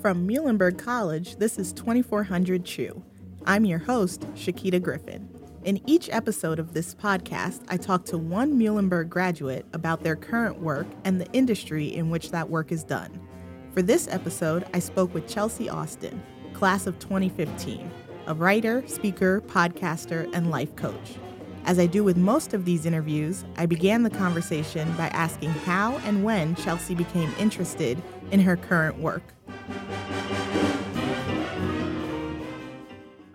From Muhlenberg College, this is 2400 Chew. I'm your host, Shakita Griffin. In each episode of this podcast, I talk to one Muhlenberg graduate about their current work and the industry in which that work is done. For this episode, I spoke with Chelsea Austin, class of 2015, a writer, speaker, podcaster, and life coach. As I do with most of these interviews, I began the conversation by asking how and when Chelsea became interested in her current work.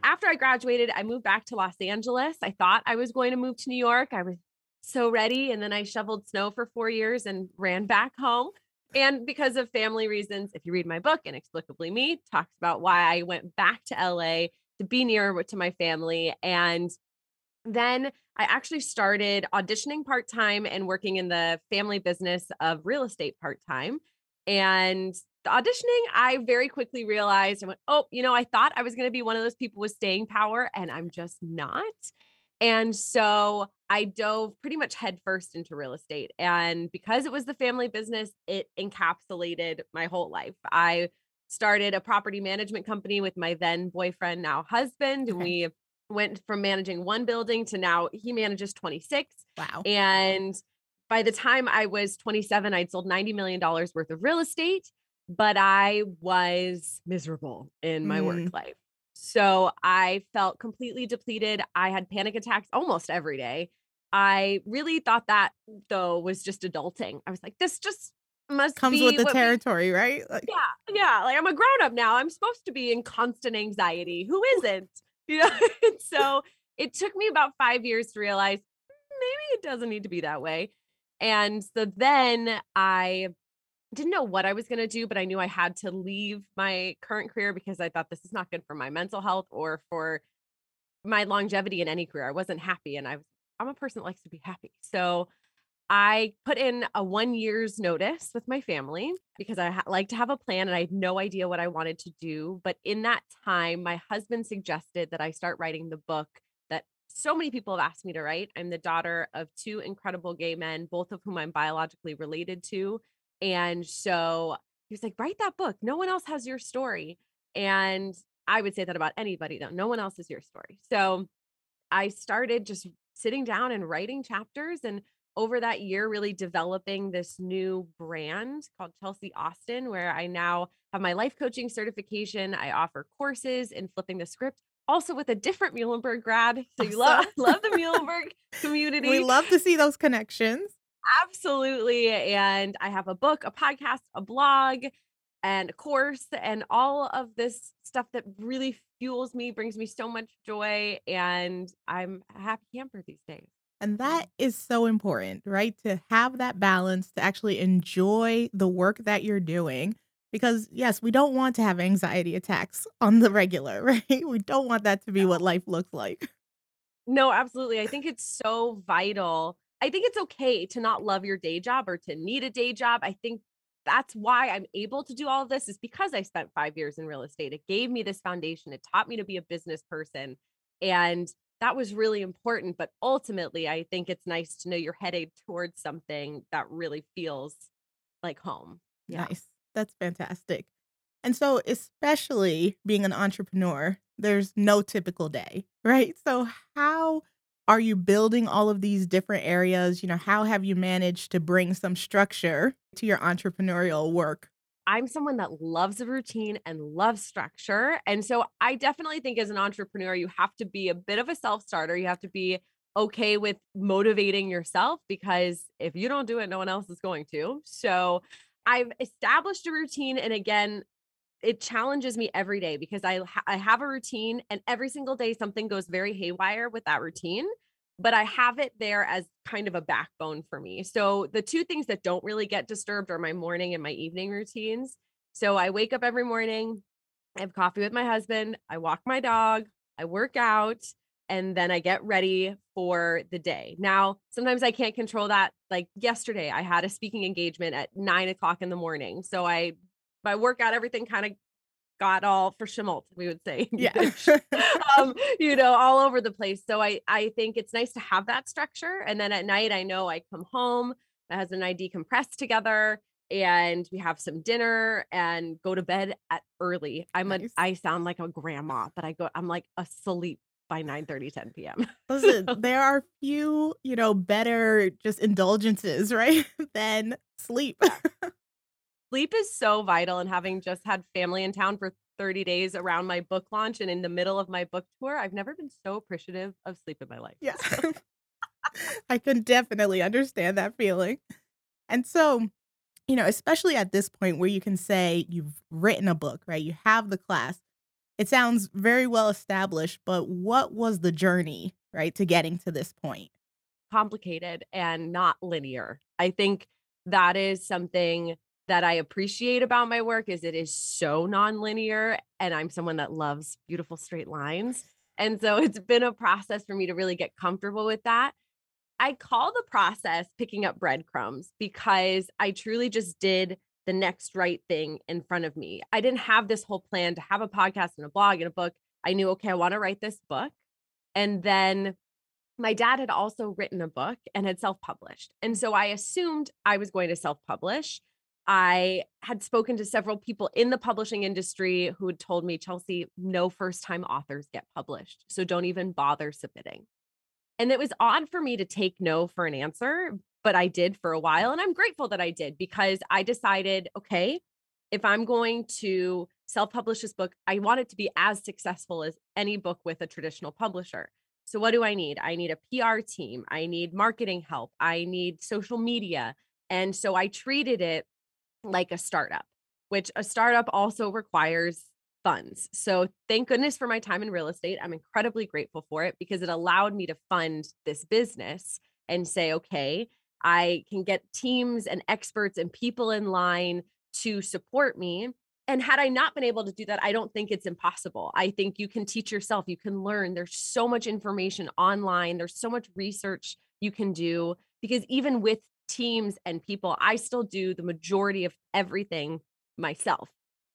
After I graduated, I moved back to Los Angeles. I thought I was going to move to New York. I was so ready. And then I shoveled snow for four years and ran back home. And because of family reasons, if you read my book, Inexplicably Me, talks about why I went back to LA to be nearer to my family. And then I actually started auditioning part time and working in the family business of real estate part time. And the auditioning, I very quickly realized I went, oh, you know, I thought I was going to be one of those people with staying power, and I'm just not. And so I dove pretty much headfirst into real estate. And because it was the family business, it encapsulated my whole life. I started a property management company with my then boyfriend, now husband, and we went from managing one building to now he manages 26. Wow. And by the time I was 27, I'd sold $90 million worth of real estate, but I was miserable in my mm. work life. So I felt completely depleted. I had panic attacks almost every day. I really thought that though was just adulting. I was like, this just must comes with the territory, we, right? Like, yeah, yeah. Like I'm a grown up now. I'm supposed to be in constant anxiety. Who isn't? You know. so it took me about five years to realize maybe it doesn't need to be that way. And so then I didn't know what I was going to do, but I knew I had to leave my current career because I thought this is not good for my mental health or for my longevity in any career. I wasn't happy and I was I'm a person that likes to be happy. So I put in a 1 year's notice with my family because I ha- like to have a plan and I had no idea what I wanted to do, but in that time my husband suggested that I start writing the book that so many people have asked me to write. I'm the daughter of two incredible gay men, both of whom I'm biologically related to and so he was like, write that book. No one else has your story. And I would say that about anybody, though. No one else is your story. So I started just sitting down and writing chapters. And over that year, really developing this new brand called Chelsea Austin, where I now have my life coaching certification. I offer courses in flipping the script, also with a different Muhlenberg grad. So you love love the Muhlenberg community. We love to see those connections. Absolutely. And I have a book, a podcast, a blog, and a course, and all of this stuff that really fuels me, brings me so much joy. And I'm a happy camper these days. And mm. that is so important, right? To have that balance, to actually enjoy the work that you're doing. Because, yes, we don't want to have anxiety attacks on the regular, right? We don't want that to be what life looks like. No, absolutely. I think it's so vital I think it's okay to not love your day job or to need a day job. I think that's why I'm able to do all of this is because I spent 5 years in real estate. It gave me this foundation. It taught me to be a business person and that was really important, but ultimately I think it's nice to know you're headed towards something that really feels like home. Yeah. Nice. That's fantastic. And so, especially being an entrepreneur, there's no typical day, right? So, how are you building all of these different areas? You know, how have you managed to bring some structure to your entrepreneurial work? I'm someone that loves a routine and loves structure. And so I definitely think as an entrepreneur, you have to be a bit of a self starter. You have to be okay with motivating yourself because if you don't do it, no one else is going to. So I've established a routine. And again, it challenges me every day because I ha- I have a routine and every single day something goes very haywire with that routine but I have it there as kind of a backbone for me. So the two things that don't really get disturbed are my morning and my evening routines. So I wake up every morning, I have coffee with my husband, I walk my dog, I work out, and then I get ready for the day. Now, sometimes I can't control that. Like yesterday, I had a speaking engagement at nine o'clock in the morning. So I my workout, everything kind of got all for schmaltz, we would say. Yeah. um, you know, all over the place. So I I think it's nice to have that structure. And then at night I know I come home, my husband and I decompress together. and we have some dinner and go to bed at early. I'm Nice. a I sound like a grandma, but I go I'm like asleep by 9 30, 10 p.m. Listen, there are few, you know, better just indulgences, right? than sleep. Sleep is so vital. And having just had family in town for 30 days around my book launch and in the middle of my book tour, I've never been so appreciative of sleep in my life. yeah. I can definitely understand that feeling. And so, you know, especially at this point where you can say you've written a book, right? You have the class. It sounds very well established, but what was the journey, right, to getting to this point? complicated and not linear. I think that is something that I appreciate about my work is it is so nonlinear and I'm someone that loves beautiful straight lines. And so it's been a process for me to really get comfortable with that. I call the process picking up breadcrumbs because I truly just did the next right thing in front of me. I didn't have this whole plan to have a podcast and a blog and a book. I knew, okay, I want to write this book. And then my dad had also written a book and had self published. And so I assumed I was going to self publish. I had spoken to several people in the publishing industry who had told me, Chelsea, no first time authors get published. So don't even bother submitting. And it was odd for me to take no for an answer, but I did for a while. And I'm grateful that I did because I decided, okay, if I'm going to self publish this book, I want it to be as successful as any book with a traditional publisher. So, what do I need? I need a PR team. I need marketing help. I need social media. And so I treated it like a startup, which a startup also requires funds. So, thank goodness for my time in real estate. I'm incredibly grateful for it because it allowed me to fund this business and say, okay, I can get teams and experts and people in line to support me and had I not been able to do that, I don't think it's impossible. I think you can teach yourself, you can learn. There's so much information online, there's so much research you can do because even with teams and people, I still do the majority of everything myself.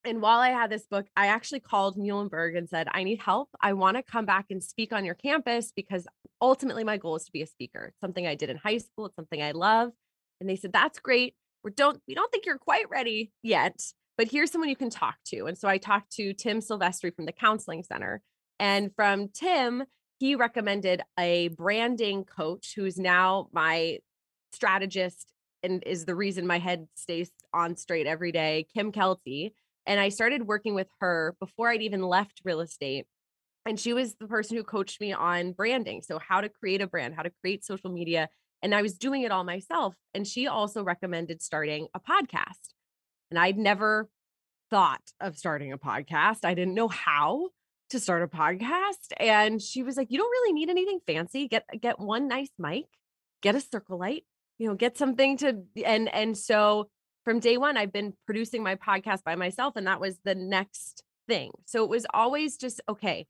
And while I had this book, I actually called Muhlenberg and said, I need help. I want to come back and speak on your campus because ultimately my goal is to be a speaker. It's something I did in high school, it's something I love. And they said, That's great. We don't we don't think you're quite ready yet but here's someone you can talk to. And so I talked to Tim Silvestri from the Counseling Center. And from Tim, he recommended a branding coach who's now my strategist and is the reason my head stays on straight every day, Kim Kelty. And I started working with her before I'd even left real estate. And she was the person who coached me on branding. So, how to create a brand, how to create social media. And I was doing it all myself. And she also recommended starting a podcast. And I'd never thought of starting a podcast. I didn't know how to start a podcast. And she was like, You don't really need anything fancy. Get get one nice mic, get a circle light, you know, get something to and and so from day one, I've been producing my podcast by myself. And that was the next thing. So it was always just okay,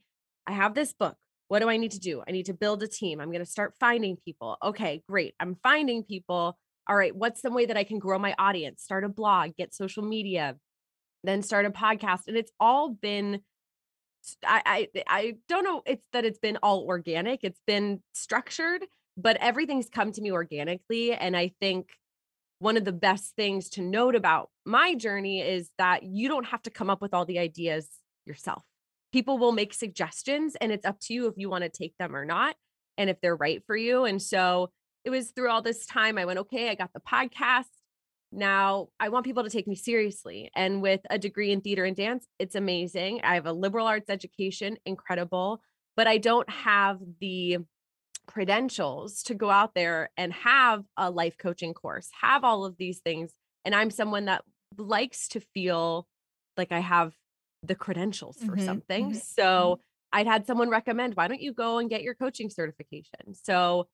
I have this book. What do I need to do? I need to build a team. I'm going to start finding people. Okay, great. I'm finding people all right, what's some way that I can grow my audience? Start a blog, get social media, then start a podcast. And it's all been I, I I don't know it's that it's been all organic. It's been structured, but everything's come to me organically. And I think one of the best things to note about my journey is that you don't have to come up with all the ideas yourself. People will make suggestions and it's up to you if you want to take them or not and if they're right for you. And so it was through all this time I went, okay, I got the podcast. Now I want people to take me seriously. And with a degree in theater and dance, it's amazing. I have a liberal arts education, incredible, but I don't have the credentials to go out there and have a life coaching course, have all of these things. And I'm someone that likes to feel like I have the credentials for Mhm, something. mhm, So I'd had someone recommend, why don't you go and get your coaching certification? So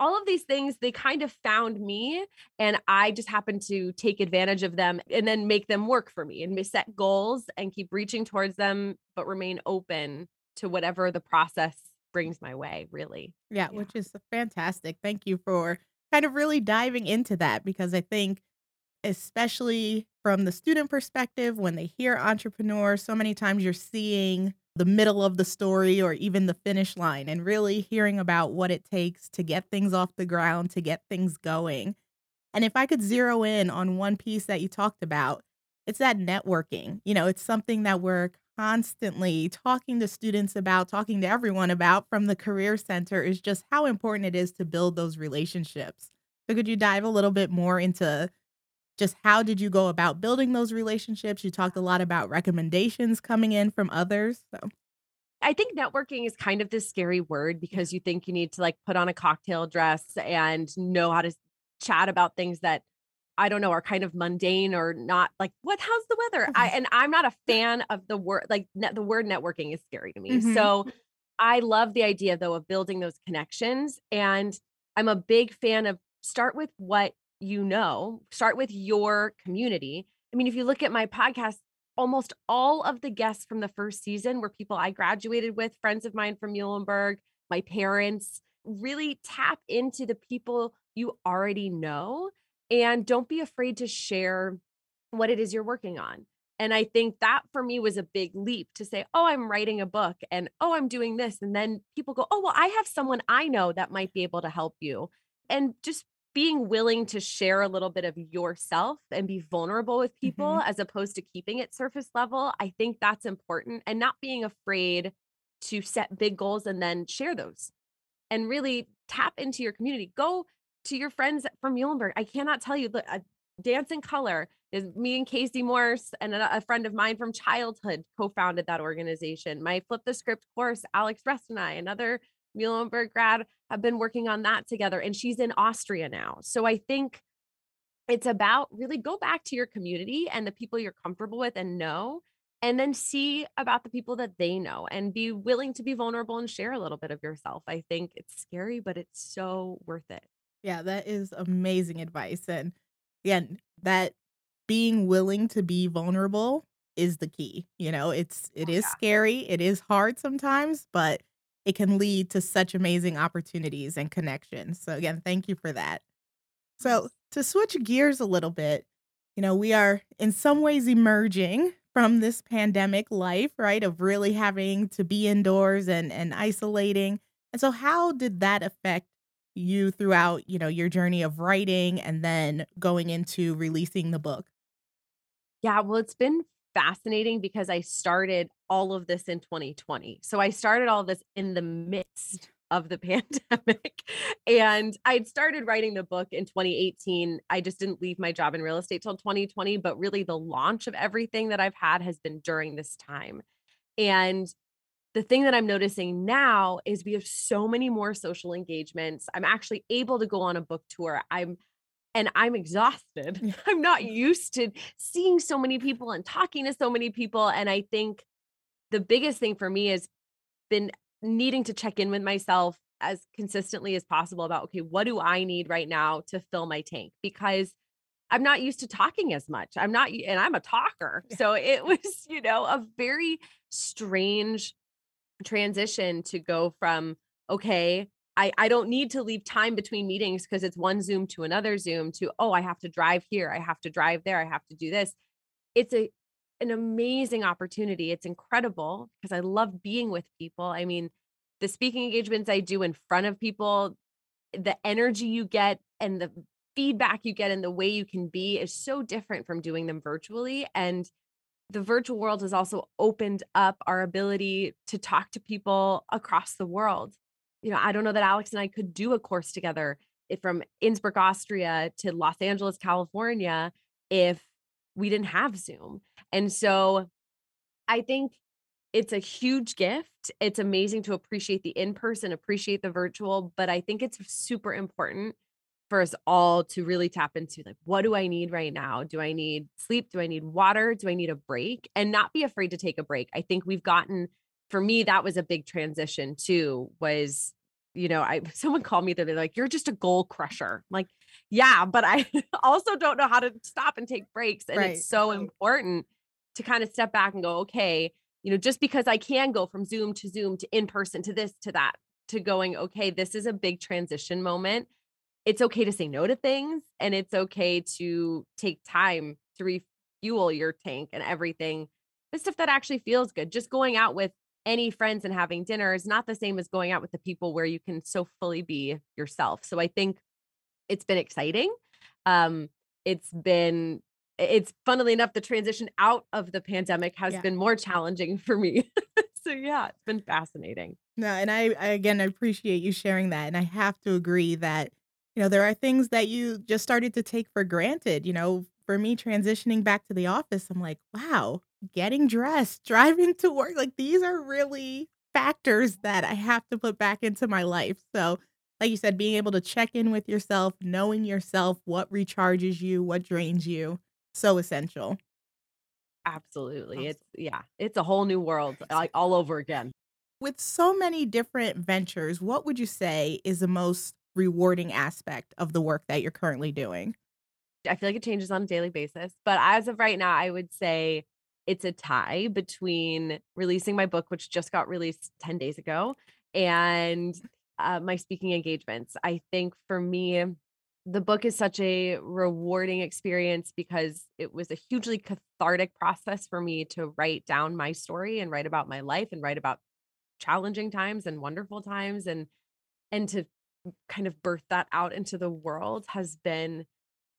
all of these things, they kind of found me and I just happened to take advantage of them and then make them work for me and set goals and keep reaching towards them, but remain open to whatever the process brings my way, really. Yeah, Yeah. which is fantastic. Thank you for kind of really diving into that because I think, especially from the student perspective, when they hear entrepreneur, so many times you're seeing the middle of the story or even the finish line and really hearing about what it takes to get things off the ground, to get things going. And if I could zero in on one piece that you talked about, it's that networking. You know, it's something that we're constantly talking to students about, talking to everyone about from the Career Center is just how important it is to build those relationships. So, could you dive a little bit more into just how did you go about building those relationships? You talked a lot about recommendations coming in from others. So, I think networking is kind of this scary word because you think you need to like put on a cocktail dress and know how to chat about things that I don't know are kind of mundane or not like what how's the weather? I and I'm not a fan of the word like ne- the word networking is scary to me. Mm-hmm. So I love the idea though of building those connections and I'm a big fan of start with what you know, start with your community. I mean, if you look at my podcast, almost all of the guests from the first season were people I graduated with, friends of mine from Muhlenberg, my parents. Really tap into the people you already know and don't be afraid to share what it is you're working on. And I think that for me was a big leap to say, oh, I'm writing a book and oh, I'm doing this. And then people go, oh, well, I have someone I know that might be able to help you. And just being willing to share a little bit of yourself and be vulnerable with people mm-hmm. as opposed to keeping it surface level, I think that's important and not being afraid to set big goals and then share those and really tap into your community. Go to your friends from Muhlenberg. I cannot tell you the uh, Dance in Color is me and Casey Morse and a, a friend of mine from childhood co-founded that organization. My Flip the Script course, Alex Rest and I, another Muhlenberg grad have been working on that together and she's in Austria now. So I think it's about really go back to your community and the people you're comfortable with and know and then see about the people that they know and be willing to be vulnerable and share a little bit of yourself. I think it's scary but it's so worth it. Yeah, that is amazing advice and again, that being willing to be vulnerable is the key. You know, it's it oh, is yeah. scary, it is hard sometimes, but it can lead to such amazing opportunities and connections. So, again, thank you for that. So, to switch gears a little bit, you know, we are in some ways emerging from this pandemic life, right? Of really having to be indoors and, and isolating. And so, how did that affect you throughout, you know, your journey of writing and then going into releasing the book? Yeah, well, it's been fascinating because I started all of this in 2020. So I started all this in the midst of the pandemic. And I'd started writing the book in 2018. I just didn't leave my job in real estate till 2020, but really the launch of everything that I've had has been during this time. And the thing that I'm noticing now is we have so many more social engagements. I'm actually able to go on a book tour. I'm and I'm exhausted. I'm not used to seeing so many people and talking to so many people. And I think the biggest thing for me has been needing to check in with myself as consistently as possible about, okay, what do I need right now to fill my tank? Because I'm not used to talking as much. I'm not, and I'm a talker. So it was, you know, a very strange transition to go from, okay, I, I don't need to leave time between meetings because it's one Zoom to another Zoom to, oh, I have to drive here. I have to drive there. I have to do this. It's a an amazing opportunity. It's incredible because I love being with people. I mean, the speaking engagements I do in front of people, the energy you get and the feedback you get and the way you can be is so different from doing them virtually. And the virtual world has also opened up our ability to talk to people across the world you know, I don't know that Alex and I could do a course together from Innsbruck, Austria to Los Angeles, California, if we didn't have Zoom. And so I think it's a huge gift. It's amazing to appreciate the in person, appreciate the virtual, but I think it's super important for us all to really tap into like, what do I need right now? Do I need sleep? Do I need water? Do I need a break? And not be afraid to take a break. I think we've gotten for me, that was a big transition too, was, you know, I someone called me, they're like, you're just a goal crusher. I'm like, yeah, but I also don't know how to stop and take breaks. And right. it's so important to kind of step back and go, okay, you know, just because I can go from Zoom to Zoom to in person to this to that to going, okay, this is a big transition moment. It's okay to say no to things and it's okay to take time to refuel your tank and everything. The stuff that actually feels good. Just going out with any friends and having dinner is not the same as going out with the people where you can so fully be yourself. So I think it's been exciting. Um, it's been it's funnily enough the transition out of the pandemic has Yeah. been more challenging for me. so yeah, it's been fascinating. No, and I, I again I appreciate you sharing that. And I have to agree that, you know, there are things that you just started to take for granted. You know, for me transitioning back to the office, I'm like, wow, getting dressed, driving to work, like these are really factors that I have to put back into my life. So, like you said, being able to check in with yourself, knowing yourself, what recharges you, what drains you, so essential. Absolutely. Awesome. It's yeah, it's a whole new world like all over again. With so many different ventures, what would you say is the most rewarding aspect of the work that you're currently doing? I feel like it changes on a daily basis, but as of right now, I would say it's a tie between releasing my book, which just got released 10 days ago, and uh, my speaking engagements. I think for me, the book is such a rewarding experience because it was a hugely cathartic process for me to write down my story and write about my life and write about challenging times and wonderful times and and to kind of birth that out into the world has been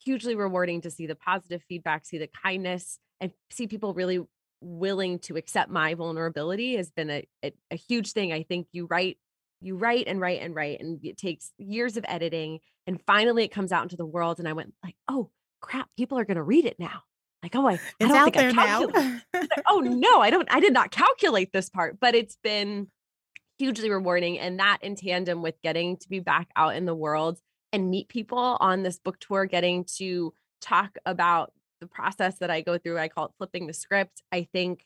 hugely rewarding to see the positive feedback, see the kindness, and see people really willing to accept my vulnerability has been a, a, a huge thing. I think you write, you write and write and write, and it takes years of editing. And finally it comes out into the world. And I went like, oh crap, people are gonna read it now. Like, oh, I, I It's don't out think I calculated. oh no, I don't, I did not calculate this part, but it's been hugely rewarding. And that in tandem with getting to be back out in the world and meet people on this book tour, getting to talk about the process that I go through. I call it flipping the script. I think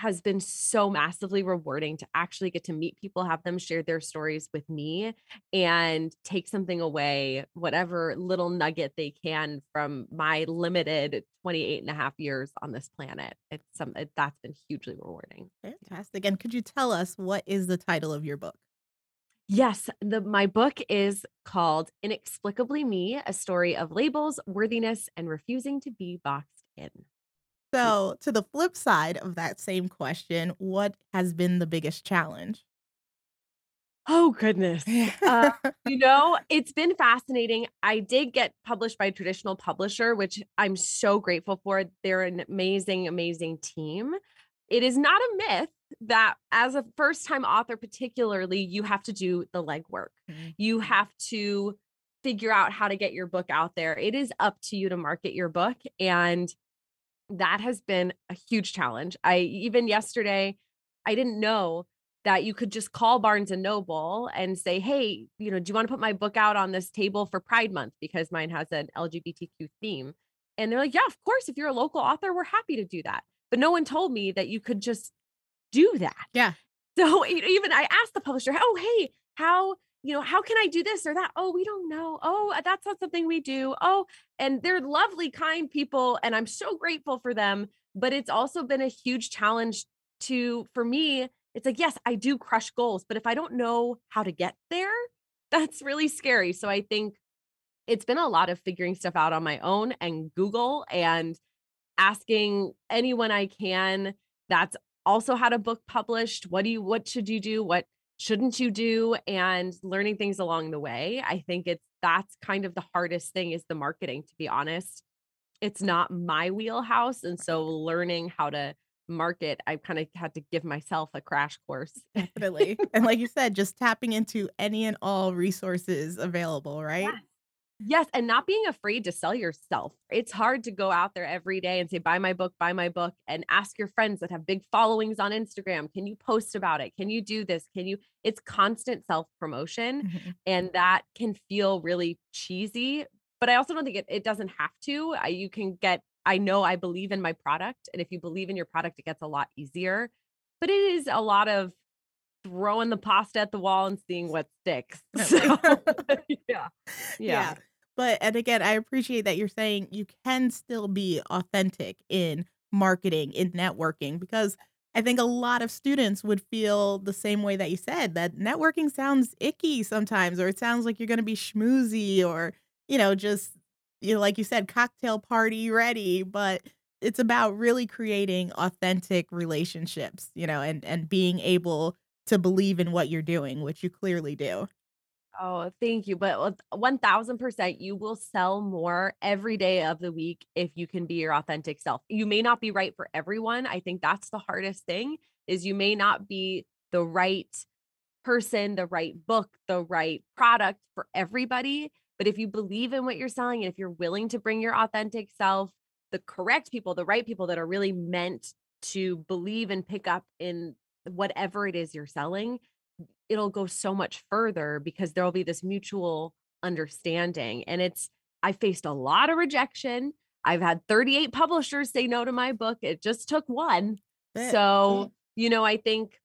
has been so massively rewarding to actually get to meet people, have them share their stories with me and take something away, whatever little nugget they can from my limited 28 and a half years on this planet. It's some it, that's been hugely rewarding. Fantastic. And could you tell us what is the title of your book? Yes, the my book is called Inexplicably Me, a story of labels, worthiness, and refusing to be boxed in. So, to the flip side of that same question, what has been the biggest challenge? Oh goodness. Uh, you know, it's been fascinating. I did get published by a traditional publisher, which I'm so grateful for. They're an amazing, amazing team. It is not a myth that as a first time author, particularly, you have to do the legwork. Mhm. You have to figure out how to get your book out there. It is up to you to market your book. And that has been a huge challenge. I even yesterday, I didn't know that you could just call Barnes and Noble and say, "Hey, you know, do you want to put my book out on this table for Pride Month because mine has an LGBTQ theme?" And they're like, "Yeah, of course. If you're a local author, we're happy to do that." But no one told me that you could just do that. Yeah. So even I asked the publisher, "Oh, hey, how you know how can I do this or that?" Oh, we don't know. Oh, uh, that's not something we do. Oh, and they're lovely, kind people, and I'm so grateful for them. But it's also been a huge challenge to for me. It's like, yes, I do crush goals, but if I don't know how to get there, that's really scary. So I think it's been a lot of figuring stuff out on my own and Google and asking anyone I can that's also had a book published. What do you what should you do? What shouldn't you do? And learning things along the way. I think it's that's kind of the hardest thing is the marketing, to be honest. It's not my wheelhouse. And so learning how to market, I kind of had to give myself a crash course. Definitely. and like you said, just tapping into any and all resources available, right? Yes. Yes, and not being afraid to sell yourself. It's hard to go out there every day and say, buy my book, buy my book, and ask your friends that have big followings on Instagram, can you post about it? Can you do this? Can you? It's constant self promotion, Mhm. and that can feel really cheesy. But I also don't think it, it doesn't have to. I, you can get, I know I believe in my product. And if you believe in your product, it gets a lot easier. But it is a lot of throwing the pasta at the wall and seeing what sticks. So, yeah. Yeah. Yeah. But and again, I appreciate that you're saying you can still be authentic in marketing, in networking, because I think a lot of students would feel the same way that you said that networking sounds icky sometimes, or it sounds like you're going to be schmoozy, or you know, just you know, like you said, cocktail party ready. But it's about really creating authentic relationships, you know, and and being able to believe in what you're doing, which you clearly do. Oh, thank you. But uh, 1000% you will sell more every day of the week if you can be your authentic self. You may not be right for everyone. I think that's the hardest thing is you may not be the right person, the right book, the right product for everybody, but if you believe in what you're selling and if you're willing to bring your authentic self, the correct people, the right people that are really meant to believe and pick up in whatever it is you're selling, it'll go so much further because there'll be this mutual understanding. And it's, I faced a lot of rejection. I've had 38 publishers say no to my book. It just took one. So, you know, I think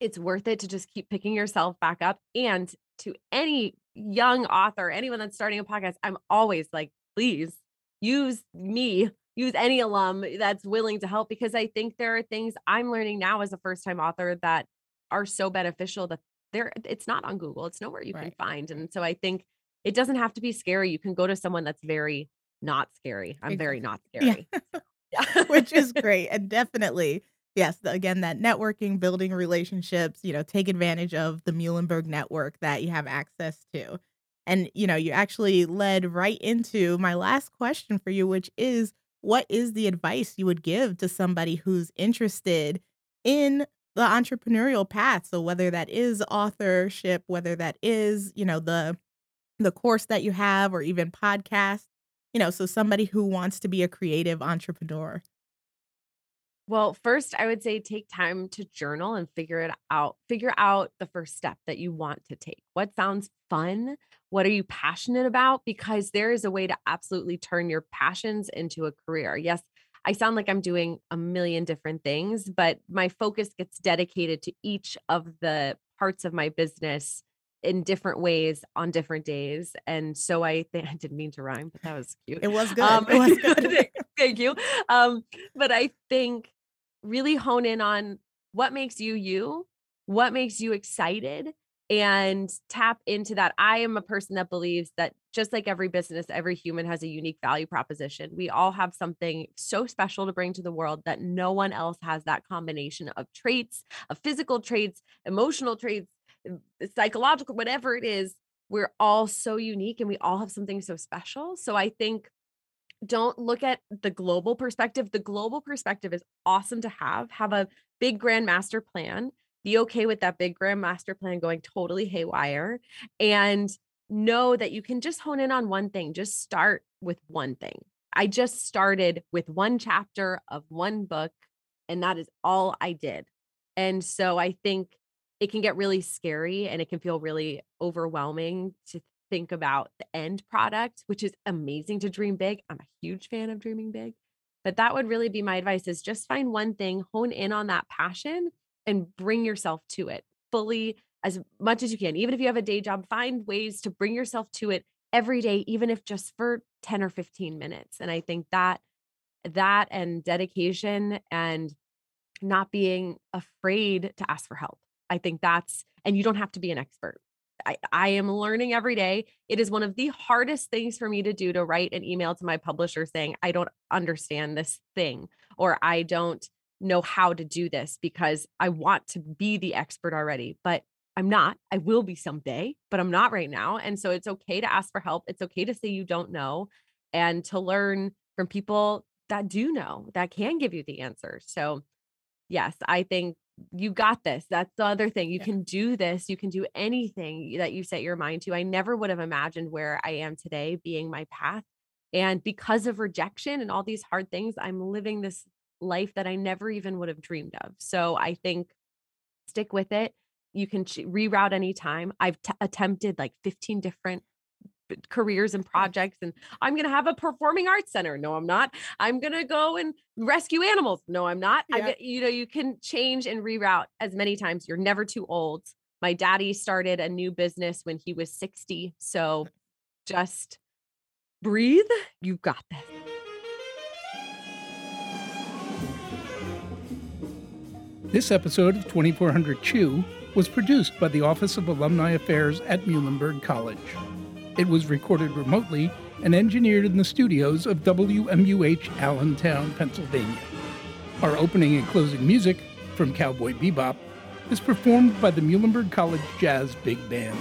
it's worth it to just keep picking yourself back up. And to any young author, anyone that's starting a podcast, I'm always like, please use me, use any alum that's willing to help because I think there are things I'm learning now as a first time author that are so beneficial that there it's not on Google. It's nowhere you right. can find. And so I think it doesn't have to be scary. You can go to someone that's very not scary. I'm very not scary. Yeah. yeah. Which is great. And definitely, yes, again, that networking, building relationships, you know, take advantage of the Muhlenberg network that you have access to. And, you know, you actually led right into my last question for you, which is what is the advice you would give to somebody who's interested in the entrepreneurial path? So whether that is authorship, whether that is, you know, the the course that you have or even podcast, you know, so somebody who wants to be a creative entrepreneur. Well, first, I would say take time to journal and figure it out. Figure out the first step that you want to take. What sounds fun? What are you passionate about? Because there is a way to absolutely turn your passions into a career. Yes, I sound like I'm doing a million different things, but my focus gets dedicated to each of the parts of my business in different ways on different days. And so I think I didn't mean to rhyme, but that was cute. It was good. Um, it was good. thank you. Um, but I think really hone in on what makes you you, what makes you excited, and tap into that. I am a person that believes that just like every business, every human has a unique value proposition. We all have something so special to bring to the world that no one else has that combination of traits, of physical traits, emotional traits, psychological, whatever it is. We're all so unique and we all have something so special. So I think don't look at the global perspective. The global perspective is awesome to have. Have a big grand master plan. Be okay with that big grand master plan going totally haywire and know that you can just hone in on one thing. Just start with one thing. I just started with one chapter of one book, and that is all I did. And so I think it can get really scary and it can feel really overwhelming to think about the end product, which is amazing to dream big. I'm a huge fan of dreaming big. But that would really be my advice is just find one thing, hone in on that passion and bring yourself to it fully as much as you can. Even if you have a day job, find ways to bring yourself to it every day even if just for 10 or 15 minutes. And I think that that and dedication and not being afraid to ask for help. I think that's and you don't have to be an expert. I, I am learning every day. It is one of the hardest things for me to do to write an email to my publisher saying, I don't understand this thing, or I don't know how to do this because I want to be the expert already, but I'm not. I will be someday, but I'm not right now. And so it's okay to ask for help. It's okay to say you don't know and to learn from people that do know, that can give you the answer. So, yes, I think you got this. That's the other thing. You yeah. can do this. You can do anything that you set your mind to. I never would have imagined where I am today being my path. And because of rejection and all these hard things, I'm living this life that I never even would have dreamed of. So I think stick with it. You can reroute anytime. I've t- attempted like 15 different careers and projects and I'm going to have a performing arts center. No, I'm not. I'm going to go and rescue animals. No, I'm not. Yeah. I you know, you can change and reroute as many times. You're never too old. My daddy started a new business when he was 60. So just breathe. you've got this. This episode of 2400 Chew was produced by the Office of Alumni Affairs at Muhlenberg College. It was recorded remotely and engineered in the studios of WMUH Allentown, Pennsylvania. Our opening and closing music, from Cowboy Bebop, is performed by the Muhlenberg College Jazz Big Band.